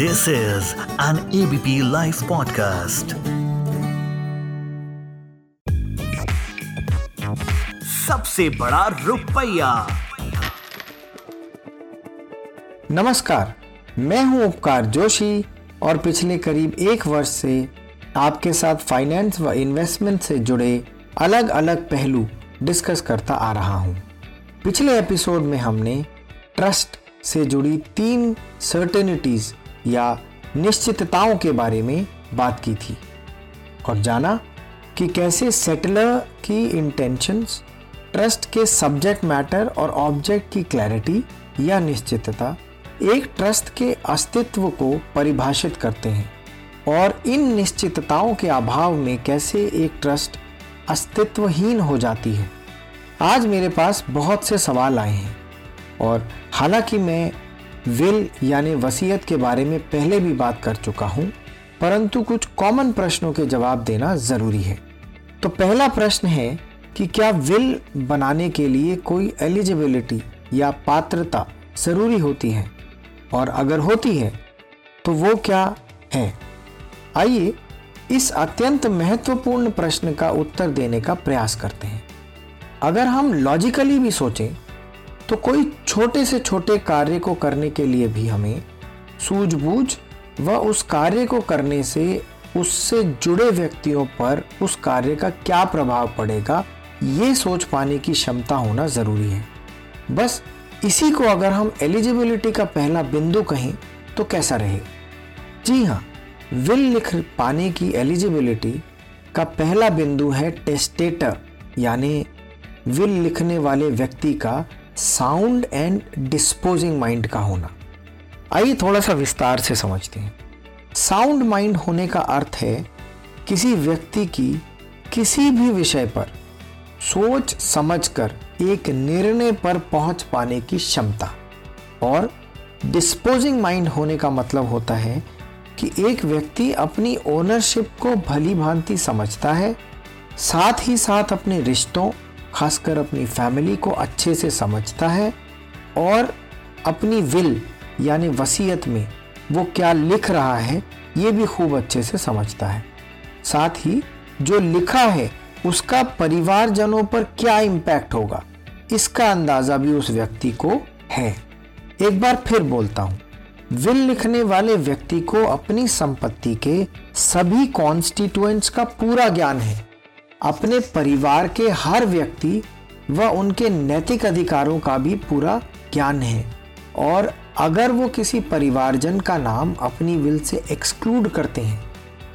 This is an ABP Life podcast. सबसे बड़ा रुपया नमस्कार, मैं हूँ उपकार जोशी और पिछले करीब एक वर्ष से आपके साथ फाइनेंस व इन्वेस्टमेंट से जुड़े अलग अलग पहलू डिस्कस करता आ रहा हूँ। पिछले एपिसोड में हमने ट्रस्ट से जुड़ी तीन सर्टेनिटीज या निश्चितताओं के बारे में बात की थी और जाना कि कैसे सेटलर की इंटेंशंस ट्रस्ट के सब्जेक्ट मैटर और ऑब्जेक्ट की क्लैरिटी या निश्चितता एक ट्रस्ट के अस्तित्व को परिभाषित करते हैं और इन निश्चितताओं के अभाव में कैसे एक ट्रस्ट अस्तित्वहीन हो जाती है। आज मेरे पास बहुत से सवाल आए हैं और हालाँकि मैं विल यानी वसीयत के बारे में पहले भी बात कर चुका हूँ, परंतु कुछ कॉमन प्रश्नों के जवाब देना ज़रूरी है। तो पहला प्रश्न है कि क्या विल बनाने के लिए कोई एलिजिबिलिटी या पात्रता ज़रूरी होती है? और अगर होती है तो वो क्या है? आइए इस अत्यंत महत्वपूर्ण प्रश्न का उत्तर देने का प्रयास करते हैं। अगर हम लॉजिकली भी सोचें तो कोई छोटे से छोटे कार्य को करने के लिए भी हमें सूझबूझ व उस कार्य को करने से उससे जुड़े व्यक्तियों पर उस कार्य का क्या प्रभाव पड़ेगा, ये सोच पाने की क्षमता होना ज़रूरी है। बस इसी को अगर हम एलिजिबिलिटी का पहला बिंदु कहें तो कैसा रहे? जी हाँ विल लिख पाने की एलिजिबिलिटी का पहला बिंदु है टेस्टेटर, यानी विल लिखने वाले व्यक्ति का साउंड एंड डिस्पोजिंग माइंड का होना। आइए थोड़ा सा विस्तार से समझते हैं। साउंड माइंड होने का अर्थ है किसी व्यक्ति की किसी भी विषय पर सोच समझकर एक निर्णय पर पहुँच पाने की क्षमता। और डिस्पोजिंग माइंड होने का मतलब होता है कि एक व्यक्ति अपनी ओनरशिप को भली भांति समझता है, साथ ही साथ अपने रिश्तों खासकर अपनी फैमिली को अच्छे से समझता है और अपनी विल, यानी वसीयत में वो क्या लिख रहा है, ये भी खूब अच्छे से समझता है। साथ ही जो लिखा है, उसका परिवारजनों पर क्या इम्पैक्ट होगा, इसका अंदाज़ा भी उस व्यक्ति को है। एक बार फिर बोलता हूँ, विल लिखने वाले व्यक्ति को अपनी संपत्ति के सभी कॉन्स्टिट्यूएंट्स का पूरा ज्ञान है। अपने परिवार के हर व्यक्ति व उनके नैतिक अधिकारों का भी पूरा ज्ञान है। और अगर वो किसी परिवारजन का नाम अपनी विल से एक्सक्लूड करते हैं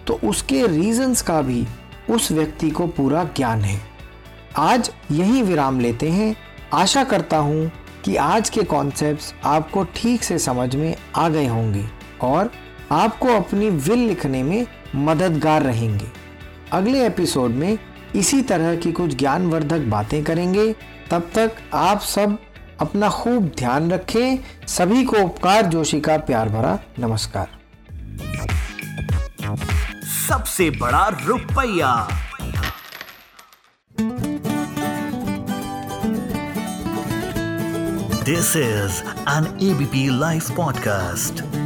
तो उसके रीजंस का भी उस व्यक्ति को पूरा ज्ञान है। आज यही विराम लेते हैं। आशा करता हूँ कि आज के कॉन्सेप्ट्स आपको ठीक से समझ में आ गए होंगे और आपको अपनी विल लिखने में मददगार रहेंगे। अगले एपिसोड में इसी तरह की कुछ ज्ञानवर्धक बातें करेंगे, तब तक आप सब अपना खूब ध्यान रखें। सभी को उपकार, जोशी का प्यार भरा नमस्कार। सबसे बड़ा रुपया। This is an ABP live podcast